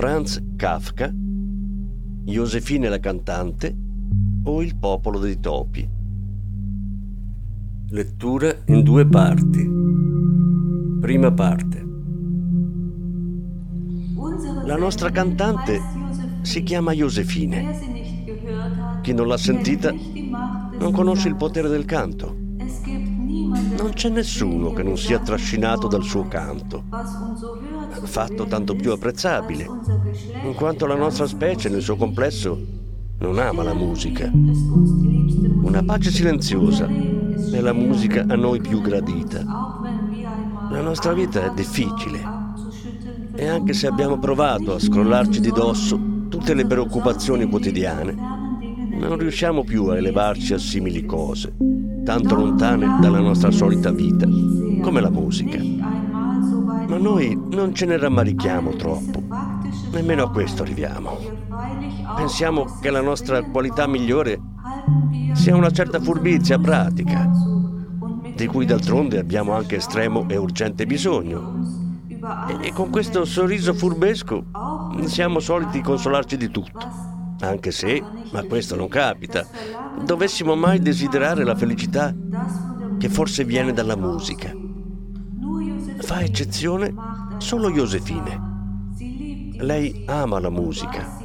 Franz Kafka, Josefine la cantante o Il popolo dei topi. Lettura in due parti. Prima parte. La nostra cantante si chiama Josefine. Chi non l'ha sentita non conosce il potere del canto. Non c'è nessuno che non sia trascinato dal suo canto fatto tanto più apprezzabile, in quanto la nostra specie nel suo complesso non ama la musica. Una pace silenziosa è la musica a noi più gradita. La nostra vita è difficile e anche se abbiamo provato a scrollarci di dosso tutte le preoccupazioni quotidiane, non riusciamo più a elevarci a simili cose, tanto lontane dalla nostra solita vita, come la musica ma noi non ce ne rammarichiamo troppo. Nemmeno a questo arriviamo. Pensiamo che la nostra qualità migliore sia una certa furbizia pratica, di cui d'altronde abbiamo anche estremo e urgente bisogno. E, con questo sorriso furbesco siamo soliti consolarci di tutto. Anche se, ma questo non capita, dovessimo mai desiderare la felicità che forse viene dalla musica fa eccezione solo Josefine. Lei ama la musica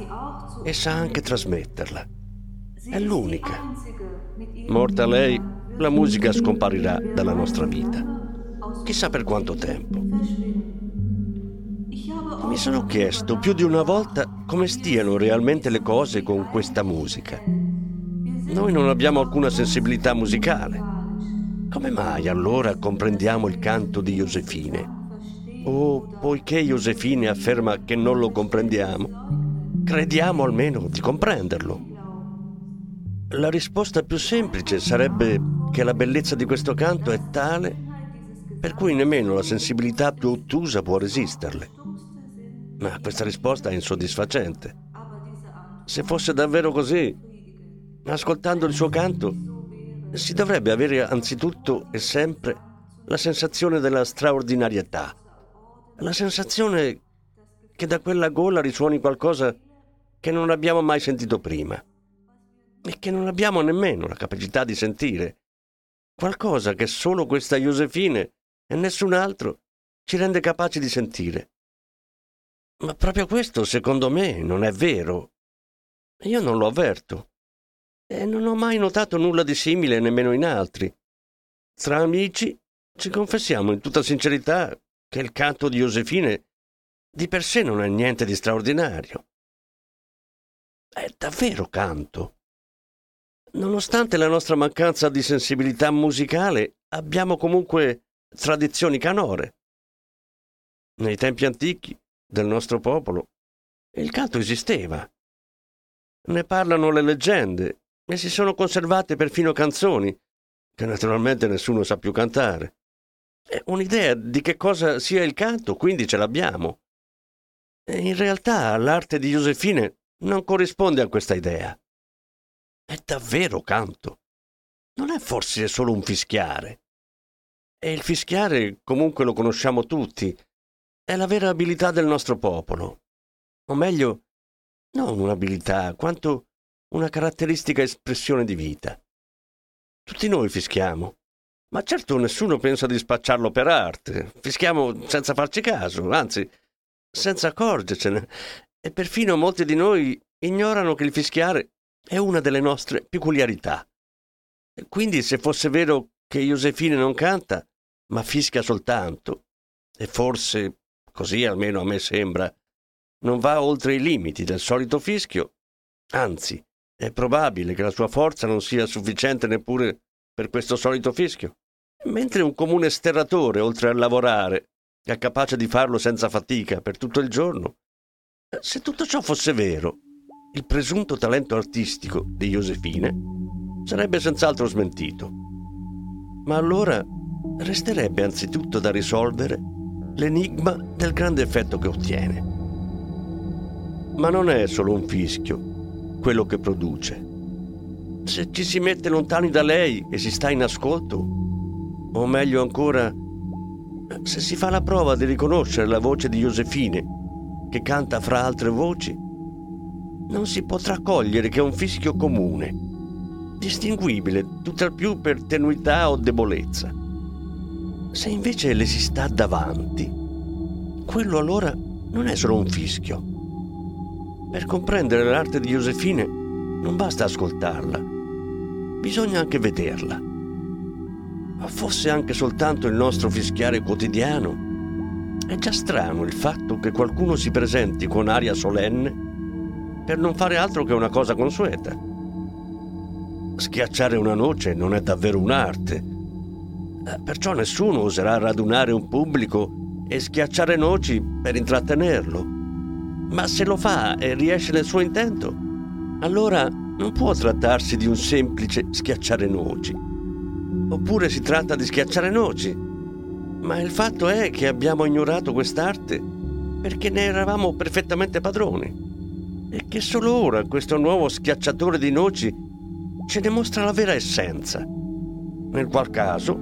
e sa anche trasmetterla. È l'unica. Morta lei, la musica scomparirà dalla nostra vita. Chissà per quanto tempo. Mi sono chiesto più di una volta come stiano realmente le cose con questa musica. Noi non abbiamo alcuna sensibilità musicale come mai allora comprendiamo il canto di Josefine? O poiché Josefine afferma che non lo comprendiamo, crediamo almeno di comprenderlo. La risposta più semplice sarebbe che la bellezza di questo canto è tale per cui nemmeno la sensibilità più ottusa può resisterle. Ma questa risposta è insoddisfacente. Se fosse davvero così, ascoltando il suo canto, si dovrebbe avere anzitutto e sempre la sensazione della straordinarietà, la sensazione che da quella gola risuoni qualcosa che non abbiamo mai sentito prima e che non abbiamo nemmeno la capacità di sentire, qualcosa che solo questa Josefine e nessun altro ci rende capaci di sentire. Ma proprio questo, secondo me, non è vero. Io non lo avverto e non ho mai notato nulla di simile nemmeno in altri. Tra amici ci confessiamo in tutta sincerità che il canto di Josefine di per sé non è niente di straordinario. È davvero canto. Nonostante la nostra mancanza di sensibilità musicale, abbiamo comunque tradizioni canore. Nei tempi antichi del nostro popolo il canto esisteva. Ne parlano le leggende e si sono conservate perfino canzoni, che naturalmente nessuno sa più cantare. E un'idea di che cosa sia il canto, quindi ce l'abbiamo. E in realtà l'arte di Josefine non corrisponde a questa idea. È davvero canto. Non è forse solo un fischiare. E il fischiare comunque lo conosciamo tutti. È la vera abilità del nostro popolo. O meglio, non un'abilità, quanto una caratteristica espressione di vita. Tutti noi fischiamo, ma certo nessuno pensa di spacciarlo per arte. Fischiamo senza farci caso, anzi, senza accorgercene. E perfino molti di noi ignorano che il fischiare è una delle nostre peculiarità. Quindi se fosse vero che Josefine non canta, ma fischia soltanto, e forse, così almeno a me sembra, non va oltre i limiti del solito fischio, anzi, è probabile che la sua forza non sia sufficiente neppure per questo solito fischio. Mentre un comune sterratore, oltre a lavorare, è capace di farlo senza fatica per tutto il giorno. Se tutto ciò fosse vero, il presunto talento artistico di Josefine sarebbe senz'altro smentito. Ma allora resterebbe anzitutto da risolvere l'enigma del grande effetto che ottiene. Ma non è solo un fischio quello che produce. Se ci si mette lontani da lei e si sta in ascolto, o meglio ancora, se si fa la prova di riconoscere la voce di Josefine, che canta fra altre voci, non si potrà cogliere che un fischio comune, distinguibile tutt'al più per tenuità o debolezza. Se invece le si sta davanti, quello allora non è solo un fischio, per comprendere l'arte di Josefine non basta ascoltarla, bisogna anche vederla. Ma fosse anche soltanto il nostro fischiare quotidiano, è già strano il fatto che qualcuno si presenti con aria solenne per non fare altro che una cosa consueta. Schiacciare una noce non è davvero un'arte, eh, perciò nessuno oserà radunare un pubblico e schiacciare noci per intrattenerlo ma se lo fa e riesce nel suo intento, allora non può trattarsi di un semplice schiacciare noci. Oppure si tratta di schiacciare noci. Ma il fatto è che abbiamo ignorato quest'arte perché ne eravamo perfettamente padroni. E che solo ora questo nuovo schiacciatore di noci ce ne mostra la vera essenza. Nel qual caso,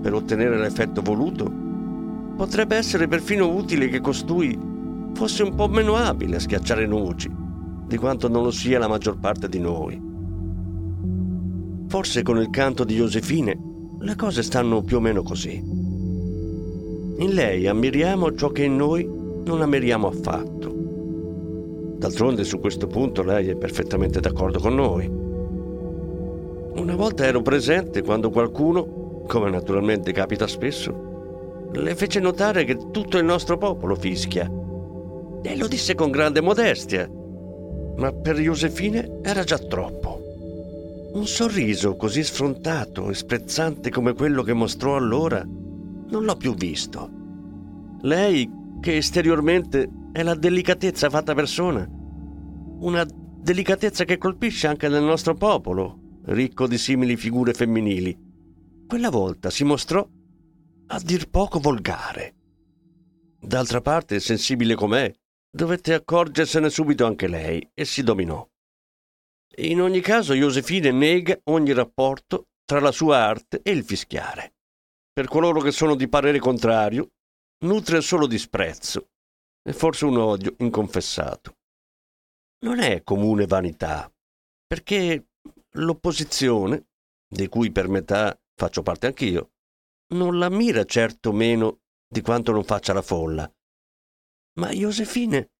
per ottenere l'effetto voluto, potrebbe essere perfino utile che costui fosse un po' meno abile a schiacciare noci di quanto non lo sia la maggior parte di noi. Forse con il canto di Josefine le cose stanno più o meno così. In lei ammiriamo ciò che in noi non ammiriamo affatto. D'altronde su questo punto lei è perfettamente d'accordo con noi. Una volta ero presente quando qualcuno, come naturalmente capita spesso, le fece notare che tutto il nostro popolo fischia e lo disse con grande modestia, ma per Josefine era già troppo. Un sorriso così sfrontato e sprezzante come quello che mostrò allora non l'ho più visto. Lei, che esteriormente è la delicatezza fatta persona, una delicatezza che colpisce anche nel nostro popolo, ricco di simili figure femminili, quella volta si mostrò a dir poco volgare. D'altra parte, sensibile com'è, Dovette accorgersene subito anche lei e si dominò. In ogni caso Josefine nega ogni rapporto tra la sua arte e il fischiare. Per coloro che sono di parere contrario, nutre solo disprezzo e forse un odio inconfessato. Non è comune vanità, perché l'opposizione, di cui per metà faccio parte anch'io, non l'ammira certo meno di quanto non faccia la folla, ma Josefine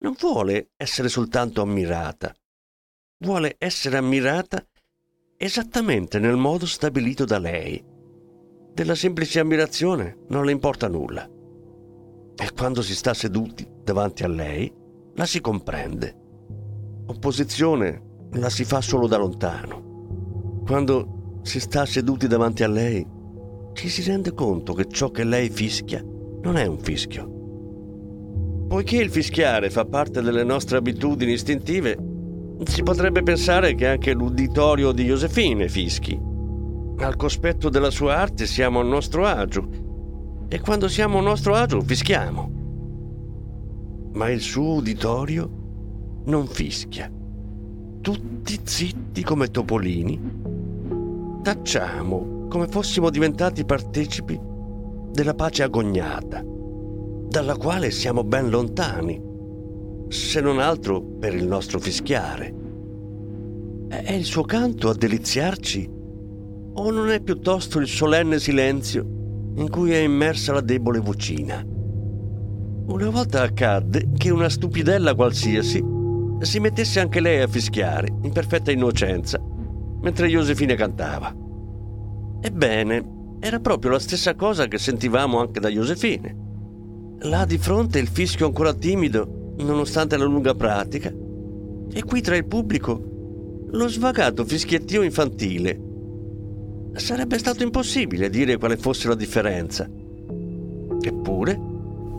non vuole essere soltanto ammirata, vuole essere ammirata esattamente nel modo stabilito da lei. Della semplice ammirazione non le importa nulla. E quando si sta seduti davanti a lei, la si comprende. Opposizione la si fa solo da lontano. Quando si sta seduti davanti a lei, ci si rende conto che ciò che lei fischia non è un fischio, Poiché il fischiare fa parte delle nostre abitudini istintive, si potrebbe pensare che anche l'uditorio di Josefine fischi. Al cospetto della sua arte siamo a nostro agio e quando siamo a nostro agio fischiamo. Ma il suo uditorio non fischia. Tutti zitti come topolini. Tacciamo come fossimo diventati partecipi della pace agognata dalla quale siamo ben lontani, se non altro per il nostro fischiare. È il suo canto a deliziarci o non è piuttosto il solenne silenzio in cui è immersa la debole vocina? Una volta accadde che una stupidella qualsiasi si mettesse anche lei a fischiare, in perfetta innocenza, mentre Josefina cantava. Ebbene, era proprio la stessa cosa che sentivamo anche da Josefine. Là di fronte il fischio ancora timido, nonostante la lunga pratica, e qui tra il pubblico lo svagato fischiettio infantile. Sarebbe stato impossibile dire quale fosse la differenza. Eppure,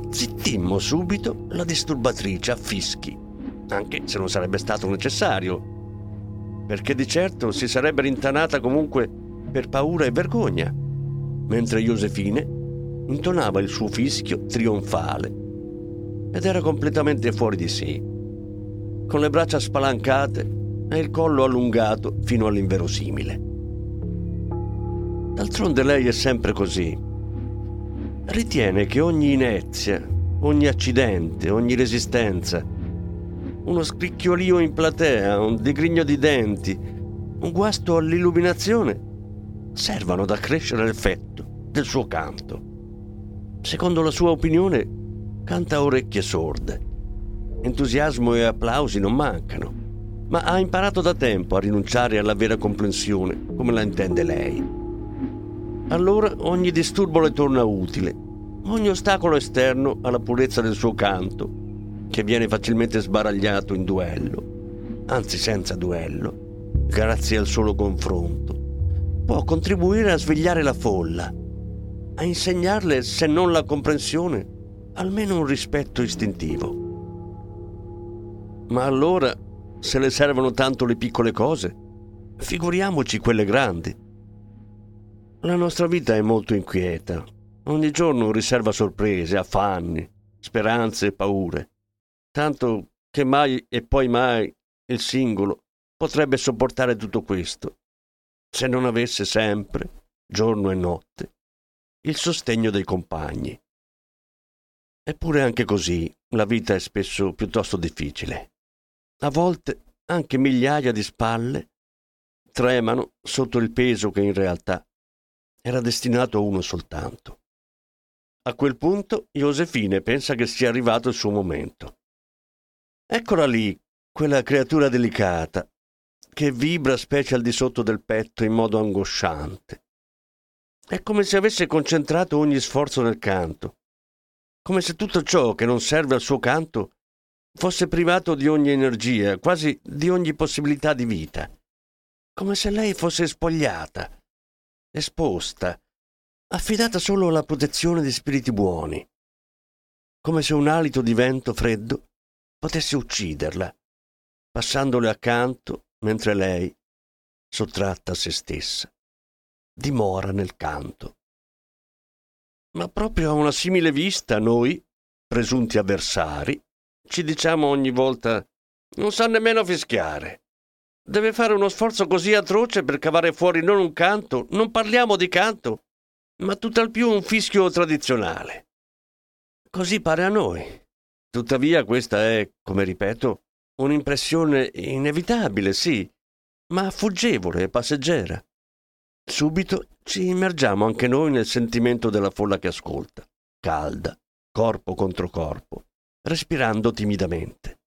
zittimmo subito la disturbatrice a fischi, anche se non sarebbe stato necessario, perché di certo si sarebbe rintanata comunque per paura e vergogna, mentre Josefine intonava il suo fischio trionfale ed era completamente fuori di sé, con le braccia spalancate e il collo allungato fino all'inverosimile. D'altronde lei è sempre così. Ritiene che ogni inezia, ogni accidente, ogni resistenza, uno scricchiolio in platea, un digrigno di denti, un guasto all'illuminazione, servano ad accrescere l'effetto del suo canto. Secondo la sua opinione, canta a orecchie sorde. Entusiasmo e applausi non mancano, ma ha imparato da tempo a rinunciare alla vera comprensione come la intende lei. Allora ogni disturbo le torna utile, ogni ostacolo esterno alla purezza del suo canto, che viene facilmente sbaragliato in duello, anzi senza duello, grazie al solo confronto, può contribuire a svegliare la folla, a insegnarle, se non la comprensione, almeno un rispetto istintivo. Ma allora, se le servono tanto le piccole cose, figuriamoci quelle grandi. La nostra vita è molto inquieta. Ogni giorno riserva sorprese, affanni, speranze e paure. Tanto che mai e poi mai il singolo potrebbe sopportare tutto questo se non avesse sempre, giorno e notte, il sostegno dei compagni. Eppure anche così la vita è spesso piuttosto difficile. A volte anche migliaia di spalle tremano sotto il peso che in realtà era destinato a uno soltanto. A quel punto Josefine pensa che sia arrivato il suo momento. Eccola lì, quella creatura delicata, che vibra specie al di sotto del petto in modo angosciante. È come se avesse concentrato ogni sforzo nel canto, come se tutto ciò che non serve al suo canto fosse privato di ogni energia, quasi di ogni possibilità di vita, come se lei fosse spogliata, esposta, affidata solo alla protezione di spiriti buoni, come se un alito di vento freddo potesse ucciderla, passandole accanto mentre lei, sottratta a se stessa, dimora nel canto. Ma proprio a una simile vista noi, presunti avversari, ci diciamo ogni volta non sa nemmeno fischiare. Deve fare uno sforzo così atroce per cavare fuori non un canto, non parliamo di canto, ma tutt'al più un fischio tradizionale. Così pare a noi. Tuttavia questa è, come ripeto, Un'impressione inevitabile, sì, ma fuggevole e passeggera. Subito ci immergiamo anche noi nel sentimento della folla che ascolta, calda, corpo contro corpo, respirando timidamente.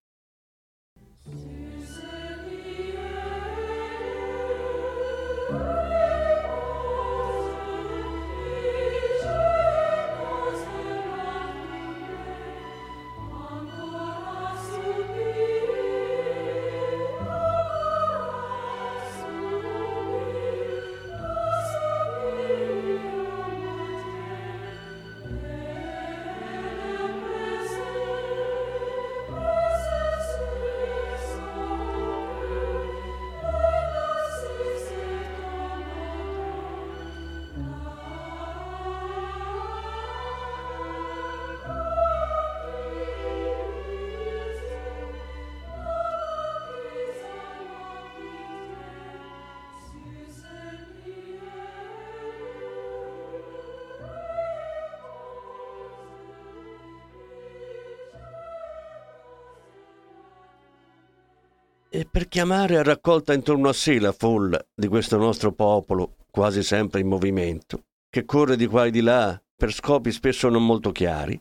Per chiamare a raccolta intorno a sé la folla di questo nostro popolo, quasi sempre in movimento, che corre di qua e di là per scopi spesso non molto chiari.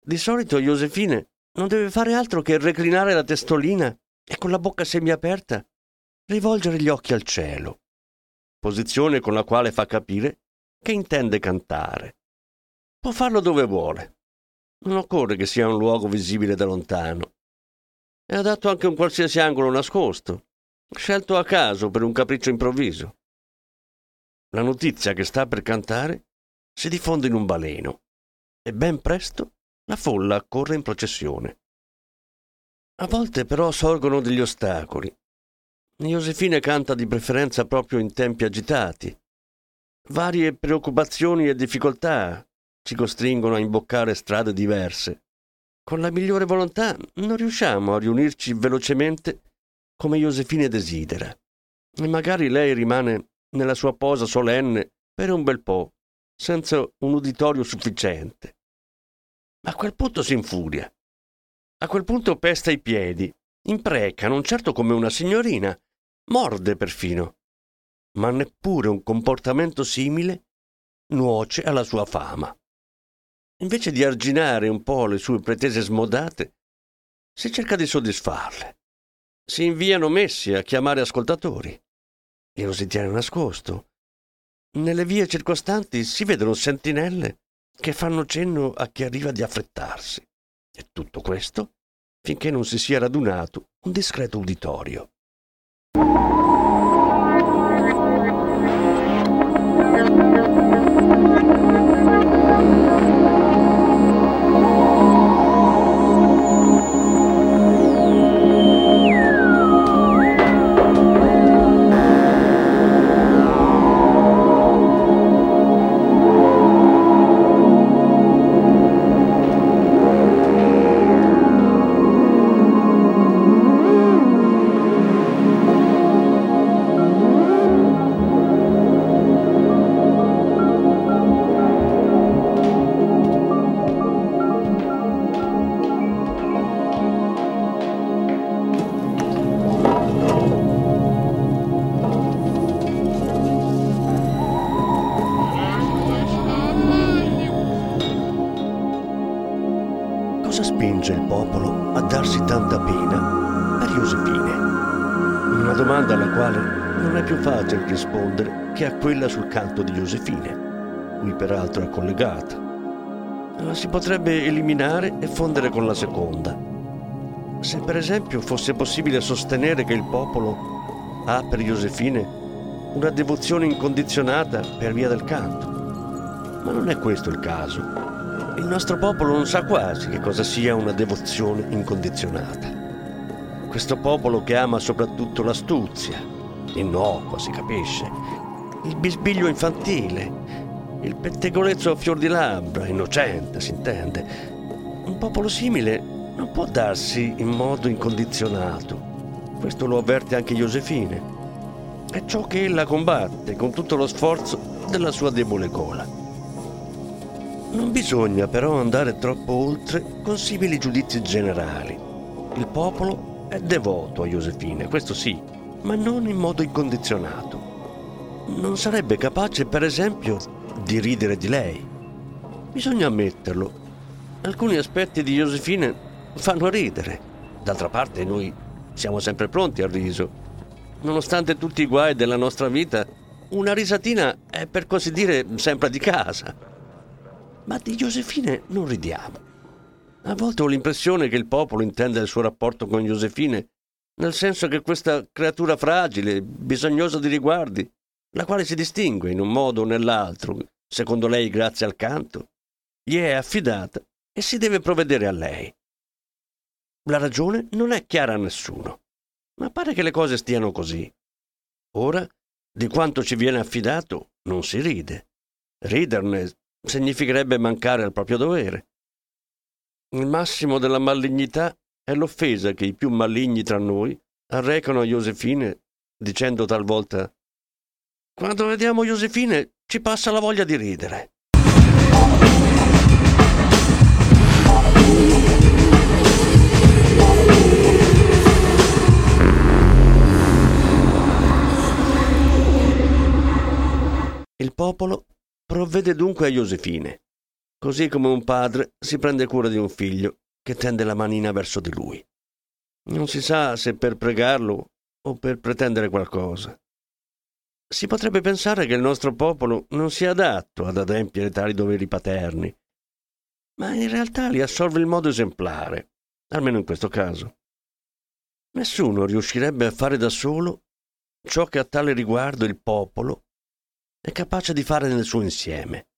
Di solito Josefine non deve fare altro che reclinare la testolina e con la bocca semiaperta rivolgere gli occhi al cielo, posizione con la quale fa capire che intende cantare. Può farlo dove vuole. Non occorre che sia un luogo visibile da lontano. È adatto anche un qualsiasi angolo nascosto, scelto a caso per un capriccio improvviso. La notizia che sta per cantare si diffonde in un baleno e ben presto la folla corre in processione. A volte però sorgono degli ostacoli. Josefine canta di preferenza proprio in tempi agitati. Varie preoccupazioni e difficoltà ci costringono a imboccare strade diverse. Con la migliore volontà non riusciamo a riunirci velocemente come Josefine desidera. E magari lei rimane nella sua posa solenne per un bel po', senza un uditorio sufficiente. A quel punto si infuria. A quel punto pesta i piedi, impreca, non certo come una signorina, morde perfino. Ma neppure un comportamento simile nuoce alla sua fama. Invece di arginare un po' le sue pretese smodate, si cerca di soddisfarle. Si inviano messi a chiamare ascoltatori. Glielo si tiene nascosto. Nelle vie circostanti si vedono sentinelle che fanno cenno a chi arriva di affrettarsi. E tutto questo finché non si sia radunato un discreto uditorio. Facile rispondere che a quella sul canto di Josefine, cui peraltro è collegata. La si potrebbe eliminare e fondere con la seconda. Se per esempio fosse possibile sostenere che il popolo ha per Josefine una devozione incondizionata per via del canto. Ma non è questo il caso. Il nostro popolo non sa quasi che cosa sia una devozione incondizionata. Questo popolo che ama soprattutto l'astuzia, innocua, si capisce, il bisbiglio infantile, il pettegolezzo a fior di labbra, innocente, si intende. Un popolo simile non può darsi in modo incondizionato. Questo lo avverte anche Josefine. È ciò che ella combatte con tutto lo sforzo della sua debole gola. Non bisogna però andare troppo oltre con simili giudizi generali. Il popolo è devoto a Josefine, questo sì, ma non in modo incondizionato. Non sarebbe capace, per esempio, di ridere di lei. Bisogna ammetterlo. Alcuni aspetti di Josefine fanno ridere. D'altra parte noi siamo sempre pronti al riso. Nonostante tutti i guai della nostra vita, una risatina è per così dire sempre di casa. Ma di Josefine non ridiamo. A volte ho l'impressione che il popolo intenda il suo rapporto con Josefine nel senso che questa creatura fragile, bisognosa di riguardi, la quale si distingue in un modo o nell'altro, secondo lei grazie al canto, gli è affidata e si deve provvedere a lei. La ragione non è chiara a nessuno, ma pare che le cose stiano così. Ora, di quanto ci viene affidato, non si ride. Riderne significherebbe mancare al proprio dovere. Il massimo della malignità è l'offesa che i più maligni tra noi arrecano a Josefine dicendo talvolta Quando vediamo Josefine ci passa la voglia di ridere. Il popolo Provvede dunque a Josefine, così come un padre si prende cura di un figlio che tende la manina verso di lui. Non si sa se per pregarlo o per pretendere qualcosa. Si potrebbe pensare che il nostro popolo non sia adatto ad adempiere tali doveri paterni, ma in realtà li assolve in modo esemplare, almeno in questo caso. Nessuno riuscirebbe a fare da solo ciò che a tale riguardo il popolo è capace di fare nel suo insieme.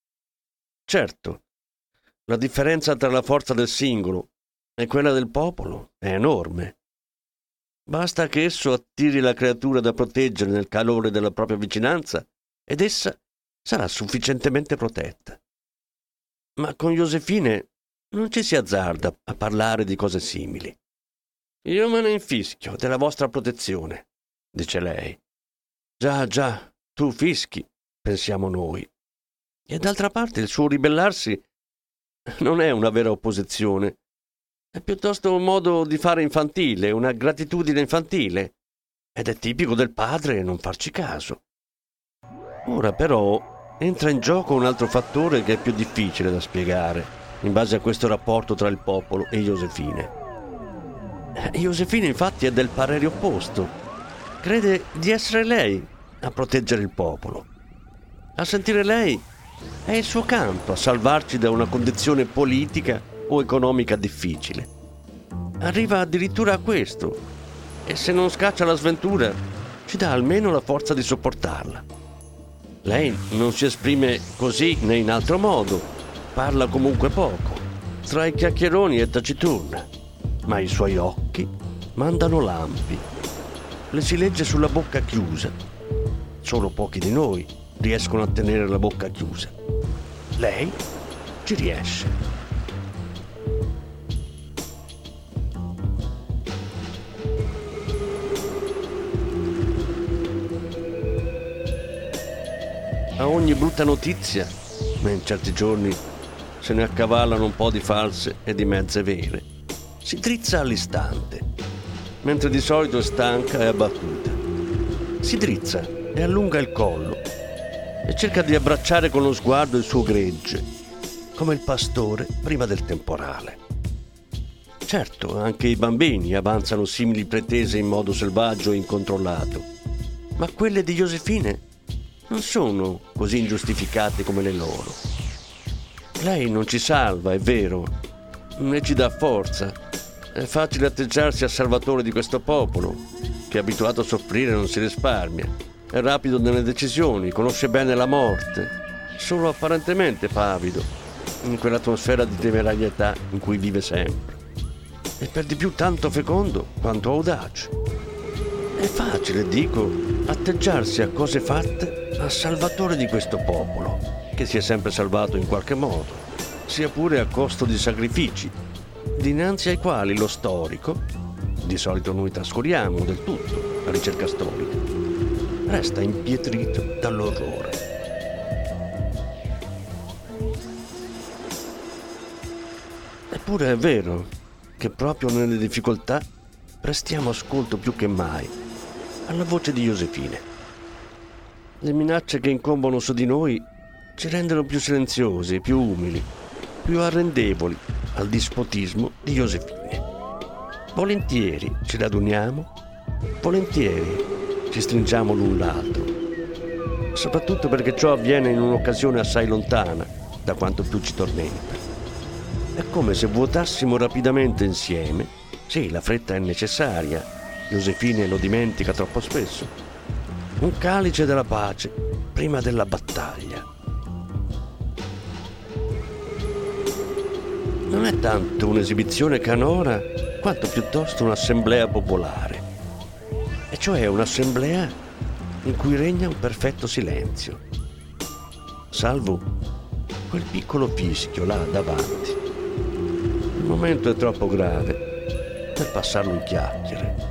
Certo, la differenza tra la forza del singolo e quella del popolo è enorme. Basta che esso attiri la creatura da proteggere nel calore della propria vicinanza ed essa sarà sufficientemente protetta. Ma con Josefine non ci si azzarda a parlare di cose simili. Io me ne infischio della vostra protezione, dice lei. Già, già, tu fischi, pensiamo noi. E d'altra parte il suo ribellarsi non è una vera opposizione, è piuttosto un modo di fare infantile, una gratitudine infantile. Ed è tipico del padre non farci caso. Ora però entra in gioco un altro fattore che è più difficile da spiegare, in base a questo rapporto tra il popolo e Josefine. Eh, Josefine infatti è del parere opposto. Crede di essere lei a proteggere il popolo. A sentire lei è il suo campo a salvarci da una condizione politica o economica difficile. Arriva addirittura a questo e se non scaccia la sventura ci dà almeno la forza di sopportarla. Lei non si esprime così né in altro modo, parla comunque poco, tra i chiacchieroni è taciturna, ma i suoi occhi mandano lampi. Le si legge sulla bocca chiusa. Solo pochi di noi riescono a tenere la bocca chiusa. Lei ci riesce. A ogni brutta notizia, ma in certi giorni se ne accavallano un po' di false e di mezze vere. Si drizza all'istante, mentre di solito è stanca e abbattuta. Si drizza e allunga il collo e cerca di abbracciare con lo sguardo il suo gregge, come il pastore prima del temporale. Certo, anche i bambini avanzano simili pretese in modo selvaggio e incontrollato, ma quelle di Josefine non sono così ingiustificate come le loro. Lei non ci salva, è vero, né ci dà forza. È facile atteggiarsi a salvatore di questo popolo, che è abituato a soffrire non si risparmia. È rapido nelle decisioni, conosce bene la morte, solo apparentemente pavido, in quell'atmosfera di temerarietà in cui vive sempre. E per di più tanto fecondo quanto audace. È facile, dico, atteggiarsi a cose fatte a salvatore di questo popolo, che si è sempre salvato in qualche modo, sia pure a costo di sacrifici, dinanzi ai quali lo storico, di solito noi trascuriamo del tutto la ricerca storica, resta impietrito dall'orrore. Eppure è vero che proprio nelle difficoltà prestiamo ascolto più che mai alla voce di Josefine. Le minacce che incombono su di noi ci rendono più silenziosi, più umili, più arrendevoli al dispotismo di Josefine. Volentieri ci raduniamo, volentieri ci stringiamo l'un l'altro, soprattutto perché ciò avviene in un'occasione assai lontana da quanto più ci tormenta. È come se vuotassimo rapidamente insieme, sì, la fretta è necessaria, Josefine lo dimentica troppo spesso, un calice della pace prima della battaglia. Non è tanto un'esibizione canora quanto piuttosto un'assemblea popolare, e cioè un'assemblea in cui regna un perfetto silenzio, salvo quel piccolo fischio là davanti. Il momento è troppo grave per passarlo in chiacchiere.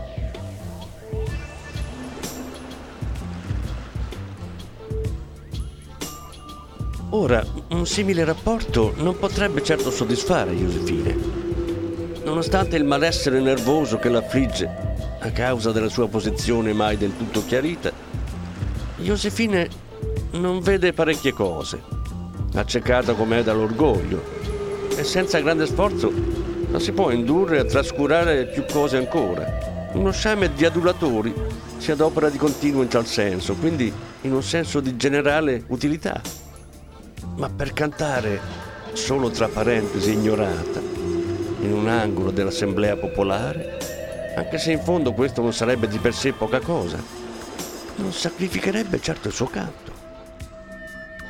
Ora, un simile rapporto non potrebbe certo soddisfare Josefine. Nonostante il malessere nervoso che l'affligge a causa della sua posizione mai del tutto chiarita, Josefine non vede parecchie cose, accecata com'è dall'orgoglio, e senza grande sforzo la si può indurre a trascurare più cose ancora. Uno sciame di adulatori si adopera di continuo in tal senso, quindi in un senso di generale utilità. Ma per cantare solo tra parentesi ignorata, in un angolo dell'assemblea popolare, anche se in fondo questo non sarebbe di per sé poca cosa, non sacrificherebbe certo il suo canto.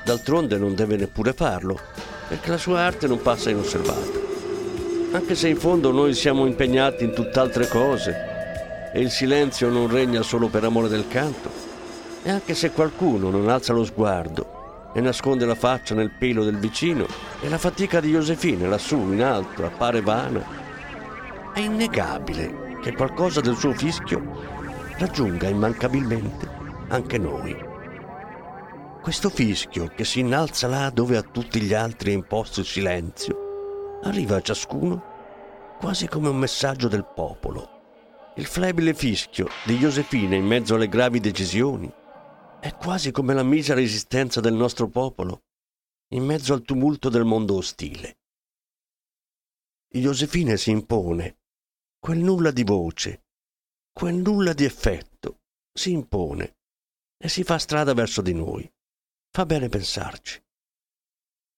D'altronde non deve neppure farlo, perché la sua arte non passa inosservata. Anche se in fondo noi siamo impegnati in tutt'altre cose e il silenzio non regna solo per amore del canto, e anche se qualcuno non alza lo sguardo e nasconde la faccia nel pelo del vicino e la fatica di Josefina lassù in alto appare vana, è innegabile che qualcosa del suo fischio raggiunga immancabilmente anche noi. Questo fischio che si innalza là dove a tutti gli altri è imposto il silenzio, arriva a ciascuno quasi come un messaggio del popolo. Il flebile fischio di Josefina in mezzo alle gravi decisioni è quasi come la misera esistenza del nostro popolo in mezzo al tumulto del mondo ostile. Josefina si impone, quel nulla di voce, quel nulla di effetto, si impone e si fa strada verso di noi. Fa bene pensarci.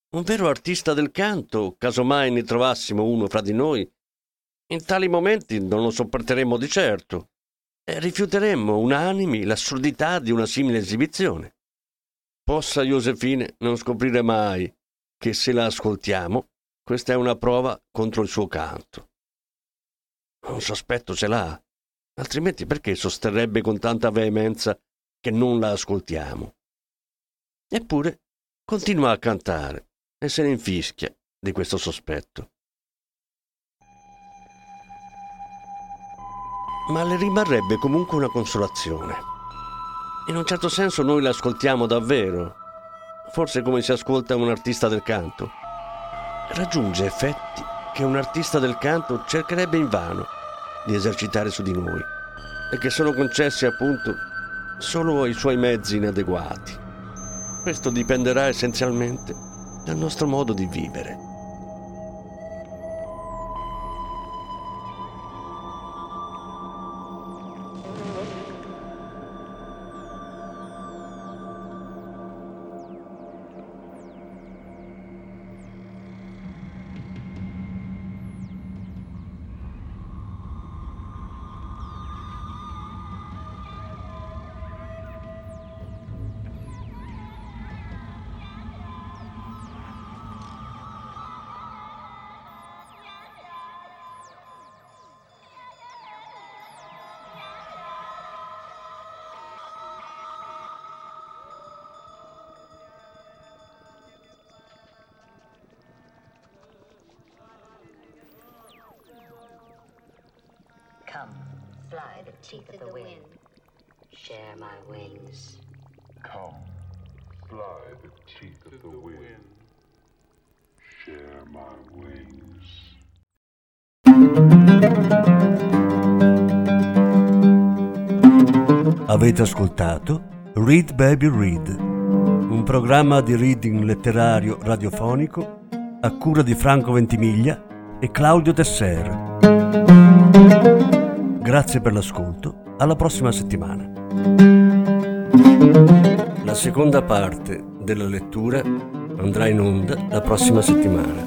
Un vero artista del canto, casomai ne trovassimo uno fra di noi, in tali momenti non lo sopporteremmo di certo rifiuteremmo unanimi l'assurdità di una simile esibizione. Possa Josefine non scoprire mai che se la ascoltiamo, questa è una prova contro il suo canto. Un sospetto ce l'ha, altrimenti perché sosterrebbe con tanta veemenza che non la ascoltiamo? Eppure continua a cantare e se ne infischia di questo sospetto. Ma le rimarrebbe comunque una consolazione. In un certo senso noi la ascoltiamo davvero, forse come si ascolta un artista del canto. Raggiunge effetti che un artista del canto cercherebbe invano di esercitare su di noi e che sono concessi appunto solo ai suoi mezzi inadeguati. Questo dipenderà essenzialmente dal nostro modo di vivere. Come, fly the teeth of the wind. Share my wings. Come, fly the teeth of the wind. Share my wings. Avete ascoltato Read Baby Read, un programma di reading letterario radiofonico a cura di Franco Ventimiglia e Claudio Tesser. Grazie per l'ascolto, alla prossima settimana. La seconda parte della lettura andrà in onda la prossima settimana.